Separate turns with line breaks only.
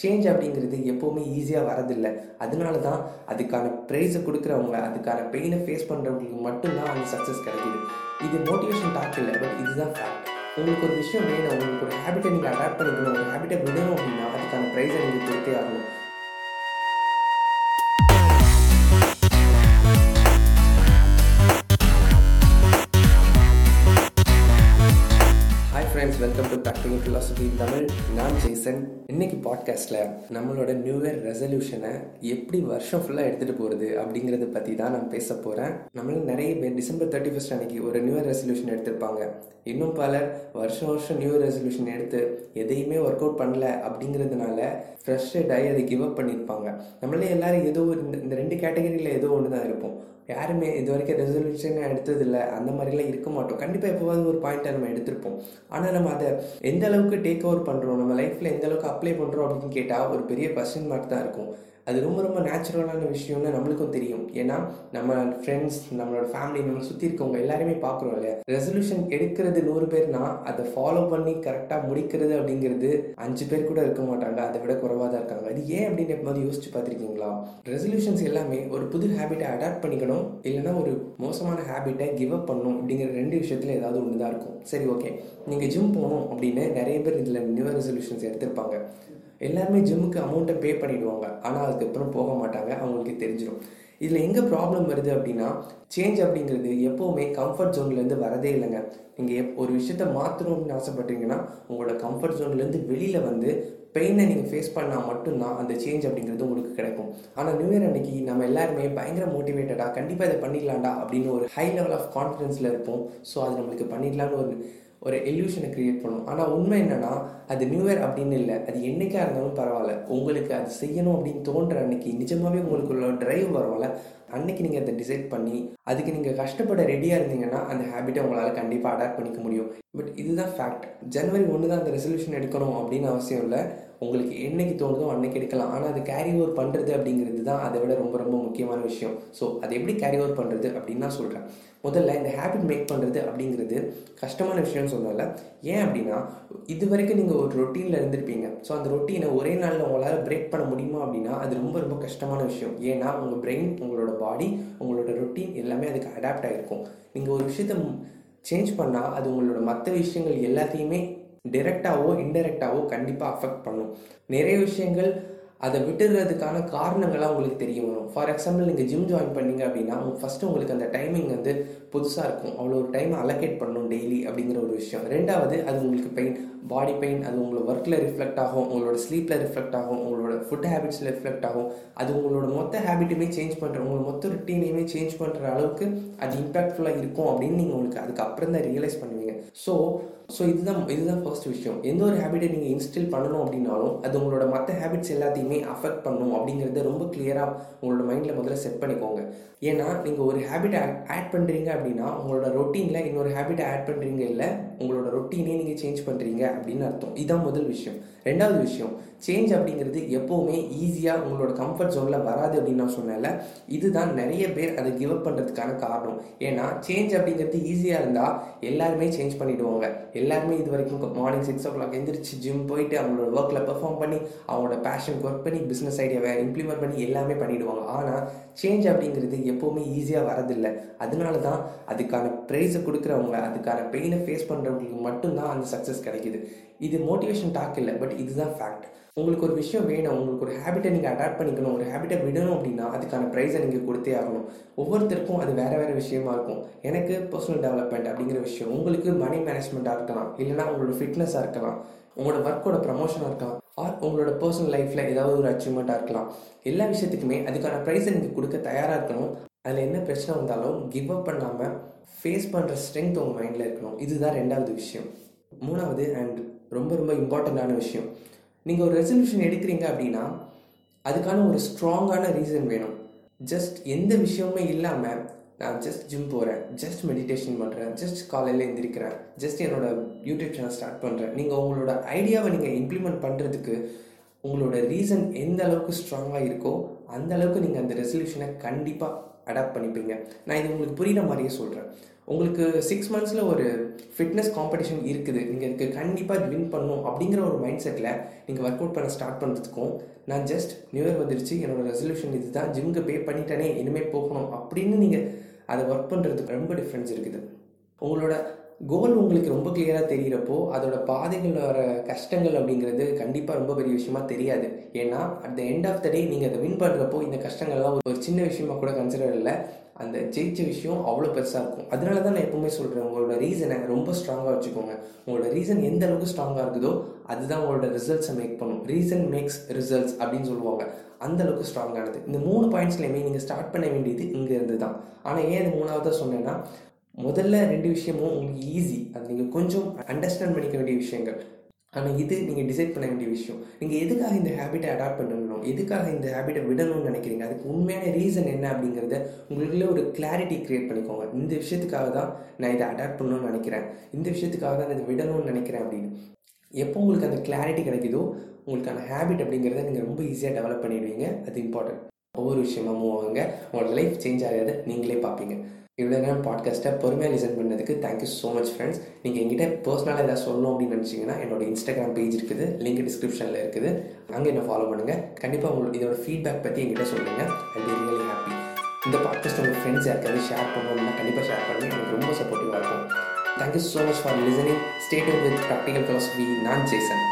Change அப்படிங்கிறது எப்போவுமே ஈஸியாக வரதில்லை. அதனால தான் அதுக்கான ப்ரைஸை கொடுக்குறவங்க அதுக்கான பெயினை ஃபேஸ் பண்ணுறவங்களுக்கு மட்டும்தான் அந்த சக்ஸஸ் கிடைக்குது. இது மோட்டிவேஷன் டாக் இல்லை பட் இதுதான் ஃபேக்ட் உங்களுக்கு ஒரு விஷயம் வேணும் உங்களுக்கு ஒரு ஹேபிட்டை நீங்கள் அடாப்ட் பண்ணிக்கணும் ஒரு ஹேபிட்டை விடணும் அப்படின்னா அதுக்கான ப்ரைஸை நீங்கள் கொடுத்தே ஆகணும். Friends welcome to Practical Philosophy Tamil நான் ஜெய்சன். இன்னைக்கு பாட்காஸ்ட்டில் நம்மளோட நியூ இயர் ரெசல்யூஷனை எப்படி வருஷம் ஃபுல்லாக எடுத்துகிட்டு போகிறது அப்படிங்கிறத பற்றி தான் நான் பேச போகிறேன் நம்மள நிறைய பேர் டிசம்பர் தேர்ட்டி ஃபஸ்ட் அன்னைக்கு ஒரு நியூ இயர் ரெசல்யூஷன் எடுத்திருப்பாங்க. இன்னும் பலர் வருஷம் வருஷம் நியூ இயர் ரெசல்யூஷன் எடுத்து எதையுமே ஒர்க் அவுட் பண்ணல அப்படிங்கிறதுனால ஃப்ரெஷ்ஷட் ஆகி அதை கிவ் அப் பண்ணியிருப்பாங்க நம்மளே எல்லாரும் ஏதோ ஒரு இந்த ரெண்டு கேட்டகரியில் ஏதோ ஒன்று தான் இருப்போம். யாருமே இது வரைக்கும் ரெசல்யூஷன் எடுத்ததில்லை. அந்த மாதிரிலாம் இருக்க மாட்டோம். கண்டிப்பாக எப்போவாவது ஒரு பாயிண்ட்டை நம்ம எடுத்திருப்போம். ஆனால் நம்ம அதை எந்த அளவுக்கு டேக் ஓவர் பண்ணுறோம் நம்ம லைஃப்பில் எந்த அளவுக்கு அப்ளை பண்ணுறோம் அப்படின்னு கேட்டால் ஒரு பெரிய கொஸ்டின் மார்க் தான் இருக்கும். அது ரொம்ப ரொம்ப நேச்சுரலான விஷயம்னு நம்மளுக்கும் தெரியும். ஏன்னா நம்ம ஃப்ரெண்ட்ஸ் நம்மளோட ஃபேமிலி நம்ம சுற்றி இருக்கவங்க எல்லாருமே பார்க்குறோம் இல்லையா? ரெசல்யூஷன் எடுக்கிறது நூறு பேர்னா அதை ஃபாலோ பண்ணி கரெக்டாக முடிக்கிறது அப்படிங்கிறது அஞ்சு பேர் கூட இருக்க மாட்டாங்க. அதை விட குறைவாக தான் இருக்காங்க. அது ஏன் அப்படின்னு எப்போது யோசிச்சு பார்த்துருக்கீங்களா? ரெசல்யூஷன்ஸ் எல்லாமே ஒரு புது ஹேபிட்டை அடாப்ட் பண்ணிக்கணும். இல்லைன்னா ஒரு மோசமான ஹேபிட்டை கிவ் அப் பண்ணணும் அப்படிங்கிற ரெண்டு விஷயத்தில் ஏதாவது ஒன்று தான் இருக்கும். சரி ஓகே நீங்கள் ஜிம் போகணும் அப்படின்னு நிறைய பேர் இதில் நியூ ரெசல்யூஷன்ஸ் எடுத்திருப்பாங்க. எல்லாருமே ஜிம்முக்கு அமௌண்ட்டை பே பண்ணிவிடுவாங்க ஆனால் அதுக்கப்புறம் போக மாட்டாங்க. அவங்களுக்கு தெரிஞ்சிடும் இதில் எங்கே ப்ராப்ளம் வருது அப்படின்னா சேஞ்ச் அப்படிங்கிறது எப்போவுமே கம்ஃபர்ட் ஜோன்லேருந்து வரதே இல்லைங்க. நீங்கள் எப் ஒரு விஷயத்த மாற்றணும்னு ஆசைப்பட்டீங்கன்னா உங்களோட கம்ஃபர்ட் ஜோன்லேருந்து வெளியில் வந்து பெயினை நீங்கள் ஃபேஸ் பண்ணால் மட்டும்தான் அந்த சேஞ்ச் அப்படிங்கிறது உங்களுக்கு கிடைக்கும். ஆனால் நியூ இயர் அன்னைக்கு நம்ம எல்லாருமே பயங்கர மோட்டிவேட்டடாக கண்டிப்பாக இதை பண்ணிடலாம்டா அப்படின்னு ஒரு ஹை லெவல் ஆஃப் கான்ஃபிடென்ஸில் இருப்போம். ஸோ அது நம்மளுக்கு பண்ணிடலான்னு ஒரு ஒரு எல்யூஷனை க்ரியேட் பண்ணும். ஆனால் உண்மை என்னென்னா அது நியூ இயர் அப்படின்னு இல்லை. அது என்னைக்கா இருந்தாலும் பரவாயில்ல. உங்களுக்கு அது செய்யணும் அப்படின்னு தோன்ற அன்னைக்கு நிஜமாவே உங்களுக்குள்ள ட்ரைவ் பரவாயில்ல அன்னைக்கு நீங்கள் அதை டிசைட் பண்ணி அதுக்கு நீங்கள் கஷ்டப்பட ரெடியாக இருந்தீங்கன்னா அந்த ஹேபிட்டை உங்களால் கண்டிப்பாக அடாப்ட் பண்ணிக்க முடியும். பட் இதுதான் ஃபேக்ட் ஜனவரி ஒன்று தான் அந்த ரெசல்யூஷன் எடுக்கணும் அப்படின்னு அவசியம் இல்லை. உங்களுக்கு என்னைக்கு தோணுதோ அன்னைக்கு எடுக்கலாம். ஆனால் அது கேரி ஓவர் பண்ணுறது அப்படிங்கிறது தான் அதை விட ரொம்ப ரொம்ப முக்கியமான விஷயம். ஸோ அதை எப்படி கேரி ஓவர் பண்ணுறது அப்படின்னு நான் சொல்கிறேன் முதல்ல இந்த ஹேபிட் மேக் பண்ணுறது அப்படிங்கிறது கஷ்டமான விஷயம்னு சொன்னால ஏன் அப்படின்னா இது வரைக்கும் நீங்கள் ஒரு ரொட்டீனில் இருந்திருப்பீங்க. ஸோ அந்த ரொட்டீனை ஒரே நாளில் உங்களால் பிரேக் பண்ண முடியுமா அப்படின்னா அது ரொம்ப ரொம்ப கஷ்டமான விஷயம். ஏன்னா உங்கள் பிரெயின் உங்களோட பாடி உங்களோட ரொட்டீன் எல்லாமே அதுக்கு அடாப்ட் ஆகிருக்கும் நீங்கள் ஒரு விஷயத்த சேஞ்ச் பண்ணால் அது உங்களோட மற்ற விஷயங்கள் எல்லாத்தையுமே டைரெக்டாவோ இன்டெரக்டாவோ கண்டிப்பாக அஃபெக்ட் பண்ணும். நிறைய விஷயங்கள் அதை விட்டுறதுக்கான காரணங்கள்லாம் உங்களுக்கு தெரிய வரும். ஃபார் எக்ஸாம்பிள் நீங்கள் ஜிம் ஜாயின் பண்ணீங்க அப்படின்னா ஃபஸ்ட்டு உங்களுக்கு அந்த டைமிங் வந்து புதுசாக இருக்கும். அவ்வளோ ஒரு டைம் அலோகேட் பண்ணணும் டெய்லி அப்படிங்கிற ஒரு விஷயம். ரெண்டாவது அது உங்களுக்கு பெயின் பாடி பெயின் அது உங்களோட ஒர்க்கில் ரிஃப்ளெக்ட் ஆகும் உங்களோட ஸ்லீப்பில் ரிஃப்ளெக்ட் ஆகும் உங்களோட ஃபுட் ஹேபிட்ஸில் ரிஃப்ளெக்ட் ஆகும். அது உங்களோட மொத்த ஹேபிட்டுமே சேஞ்ச் பண்ணுற உங்களோட மொத்த ருட்டீனையுமே சேஞ்ச் பண்ணுற அளவுக்கு அது இம்பாக்ட்ஃபுல்லாக இருக்கும் அப்படின்னு நீங்கள் உங்களுக்கு அதுக்கப்புறம் தான் ரியலைஸ் பண்ணுவீங்க. ஸோ ஸோ இதுதான் இதுதான் ஃபர்ஸ்ட் விஷயம். எந்த ஒரு ஹேபிட்டை நீங்கள் இன்ஸ்டில் பண்ணணும் அப்படின்னாலும் அது உங்களோட மற்ற ஹேபிட்ஸ் எல்லாத்தையுமே அஃபெக்ட் பண்ணும் அப்படிங்கிறத ரொம்ப கிளியராக உங்களோட மைண்டில் முதல்ல செட் பண்ணிக்கோங்க. ஏன்னா நீங்கள் ஒரு ஹேபிட்டை ஆட் பண்ணுறீங்க அப்படின்னா உங்களோட ரொட்டீனில் இன்னொரு ஹேபிட்டை ஆட் பண்ணுறீங்க இல்லை உங்களோட ரொட்டீனே நீங்கள் சேஞ்ச் பண்ணுறீங்க அப்படின்னு அர்த்தம். இதுதான் முதல் விஷயம். ரெண்டாவது விஷயம் சேஞ்ச் அப்படிங்கிறது எப்போவுமே ஈஸியாக உங்களோட கம்ஃபர்ட் ஜோனில் வராது அப்படின்னு நான் சொன்னேன்ல. இதுதான் நிறைய பேர் அதை கிவ் அப் பண்ணுறதுக்கான காரணம். ஏன்னா சேஞ்ச் அப்படிங்கிறது ஈஸியாக இருந்தால் எல்லாருமே சேஞ்ச் பண்ணிவிடுவாங்க எல்லாருமே இது வரைக்கும் மார்னிங் சிக்ஸ் ஓ கிளாக் எந்திரிச்சு ஜிம் போயிட்டு அவங்களோட ஒர்க்கில் பெர்ஃபார்ம் பண்ணி அவங்களோட பேஷனுக்கு ஒர்க் பண்ணி பிஸ்னஸ் ஐடியாவை இம்ப்ளிமெண்ட் பண்ணி எல்லாமே பண்ணிவிடுவாங்க ஆனால் சேஞ்ச் அப்படிங்கிறது எப்போவுமே ஈஸியாக வரதில்லை. அதனால தான் அதுக்கான ப்ரைஸை கொடுக்குறவங்க அதுக்கான பெயினை ஃபேஸ் பண்ணுறவங்களுக்கு மட்டும்தான் அந்த சக்ஸஸ் கிடைக்குது. இது மோட்டிவேஷன் டாக் இல்லை பட் இதுதான் ஃபேக்ட் உங்களுக்கு ஒரு விஷயம் வேணும் உங்களுக்கு ஒரு ஹேபிட்டை நீங்கள் அடாப்ட் பண்ணிக்கணும் ஒரு ஹேபிட்டை விடணும் அப்படின்னா அதுக்கான ப்ரைஸை நீங்கள் கொடுத்தே ஆகணும். ஒவ்வொருத்தருக்கும் அது வேறு வேறு விஷயமா இருக்கும். எனக்கு பர்சனல் டெவலப்மெண்ட் அப்படிங்கிற விஷயம் உங்களுக்கு மணி மேனேஜ்மெண்ட்டாக இருக்கலாம் இல்லைனா உங்களோட ஃபிட்னஸாக இருக்கலாம் உங்களோட ஒர்க்கோட ப்ரமோஷனாக இருக்கலாம் ஆர் உங்களோட பர்சனல் லைஃப்பில் ஏதாவது ஒரு அச்சீவ்மெண்ட்டாக இருக்கலாம். எல்லா விஷயத்துக்குமே அதுக்கான ப்ரைஸை நீங்கள் கொடுக்க தயாராக இருக்கணும். அதில் என்ன பிரச்சனை வந்தாலும் கிவ் அப் பண்ணாமல் ஃபேஸ் பண்ணுற ஸ்ட்ரென்த் உங்கள் மைண்டில் இருக்கணும். இதுதான் ரெண்டாவது விஷயம். மூணாவது அண்ட் ரொம்ப ரொம்ப இம்பார்ட்டண்ட்டான விஷயம். நீங்கள் ஒரு ரெசல்யூஷன் எடுக்கிறீங்க அப்படின்னா அதுக்கான ஒரு ஸ்ட்ராங்கான ரீசன் வேணும். ஜஸ்ட் எந்த விஷயமுமே இல்லாமல் நான் ஜஸ்ட் ஜிம் போகிறேன் ஜஸ்ட் மெடிடேஷன் பண்ணுறேன் ஜஸ்ட் காலையில் எந்திரிக்கிறேன் ஜஸ்ட் என்னோட யூடியூப் சேனல் ஸ்டார்ட் பண்ணுறேன் நீங்கள் உங்களோட ஐடியாவை நீங்கள் இம்ப்ளிமெண்ட் பண்ணுறதுக்கு உங்களோட ரீசன் எந்த அளவுக்கு ஸ்ட்ராங்காக இருக்கோ அந்த அளவுக்கு நீங்கள் அந்த ரெசல்யூஷனை கண்டிப்பாக அடாப்ட் பண்ணிப்பீங்க. நான் இது உங்களுக்கு புரியுற மாதிரியே சொல்கிறேன் உங்களுக்கு சிக்ஸ் மந்த்ஸில் ஒரு ஃபிட்னஸ் காம்படிஷன் இருக்குது. நீங்கள் இதுக்கு கண்டிப்பாக வின் பண்ணணும் அப்படிங்கிற ஒரு மைண்ட் செட்டில் நீங்கள் ஒர்க் அவுட் பண்ண ஸ்டார்ட் பண்ணுறதுக்கும் நான் ஜஸ்ட் நியூ இயர் வந்துருச்சு என்னோடய ரெசல்யூஷன் இது தான் ஜிம்க்கு பே பண்ணிட்டேனே இனிமேல் போகணும் அப்படின்னு நீங்கள் அதை ஒர்க் பண்ணுறதுக்கு ரொம்ப டிஃப்ரென்ஸ் இருக்குது. உங்களோட கோல் உங்களுக்கு ரொம்ப கிளியராக தெரிகிறப்போ அதோட பாதைகள் வர கஷ்டங்கள் அப்படிங்கிறது கண்டிப்பாக ரொம்ப பெரிய விஷயமா தெரியாது. ஏன்னா at the end of the day நீங்கள் அதை வின் பண்ணுறப்போ இந்த கஷ்டங்கள்லாம் ஒரு சின்ன விஷயமா கூட கன்சிடர் இல்லை. அந்த ஜெயிச்ச விஷயம் அவ்வளோ பெருசாக இருக்கும். அதனால தான் நான் எப்பவுமே சொல்கிறேன் உங்களோட ரீசனை ரொம்ப ஸ்ட்ராங்காக வச்சுக்கோங்க. உங்களோட ரீசன் எந்த அளவுக்கு ஸ்ட்ராங்காக இருக்குதோ அதுதான் உங்களோட ரிசல்ட்ஸை மேக் பண்ணும். ரீசன் மேக்ஸ் ரிசல்ட்ஸ் அப்படின்னு சொல்லுவாங்க. அந்த அளவுக்கு ஸ்ட்ராங்கானது இந்த மூணு பாயிண்ட்ஸ்லையுமே நீங்கள் ஸ்டார்ட் பண்ண வேண்டியது இங்கே இருந்து தான். ஆனால் ஏன் இது மூணாவதாக சொன்னேன்னா முதல்ல ரெண்டு விஷயமும் உங்களுக்கு ஈஸி அது நீங்கள் கொஞ்சம் அண்டர்ஸ்டாண்ட் பண்ணிக்க வேண்டிய விஷயங்கள். ஆனால் இது நீங்கள் டிசைட் பண்ண வேண்டிய விஷயம். நீங்கள் எதுக்காக இந்த ஹேபிட்டை அடாப்ட் பண்ணணும்? எதுக்காக இந்த ஹேபிட்டை விடணும்னு நினைக்கிறீங்க? அதுக்கு உண்மையான ரீசன் என்ன அப்படிங்கிறத உங்களுக்குள்ளே ஒரு கிளாரிட்டி க்ரியேட் பண்ணிக்கோங்க. இந்த விஷயத்துக்காக தான் நான் இதை அடாப்ட் பண்ணணும்னு நினைக்கிறேன். இந்த விஷயத்துக்காக தான் இதை விடணும்னு நினைக்கிறேன் அப்படின்னு. எப்போ உங்களுக்கு அந்த கிளாரிட்டி கிடைக்குதோ உங்களுக்கான ஹேபிட் அப்படிங்கிறத நீங்கள் ரொம்ப ஈஸியாக டெவலப் பண்ணிடுவீங்க. அது இம்பார்ட்டன்ட் ஒவ்வொரு விஷயமா மூவ் ஆகுங்க. உங்களோட லைஃப் சேஞ்ச் ஆகாது. நீங்களே பார்ப்பீங்க. இவ்வளோ நேரம் பாட்காஸ்ட்டை பொறுமையாக லிசன் பண்ணதுக்கு தேங்க்யூ ஸோ மச் ஃப்ரெண்ட்ஸ் நீங்கள் எங்கிட்ட பர்சனலாக ஏதாவது சொல்லணும் அப்படின்னு நினச்சிங்கன்னா என்னோட இன்ஸ்டாகிராம் பேஜ் இருக்குது லிங்க் டிஸ்கிரிப்ஷனில் இருக்குது. அங்கே என்ன ஃபாலோ பண்ணுங்கள் கண்டிப்பாக உங்களுக்கு இதோட ஃபீட்பேக் பற்றி எங்கிட்ட சொல்லுங்கள் ஐ பி ரியலி ஹாப்பி இந்த பாட்காஸ்ட் உங்கள் ஃப்ரெண்ட்ஸ் யாருக்காவது ஷேர் பண்ணணும்னா கண்டிப்பாக ஷேர் பண்ணி எனக்கு ரொம்ப சப்போர்ட்டிவாக இருக்கும். Thank you so much for listening stayed with Practical Philosophy நான் ஜேசன்.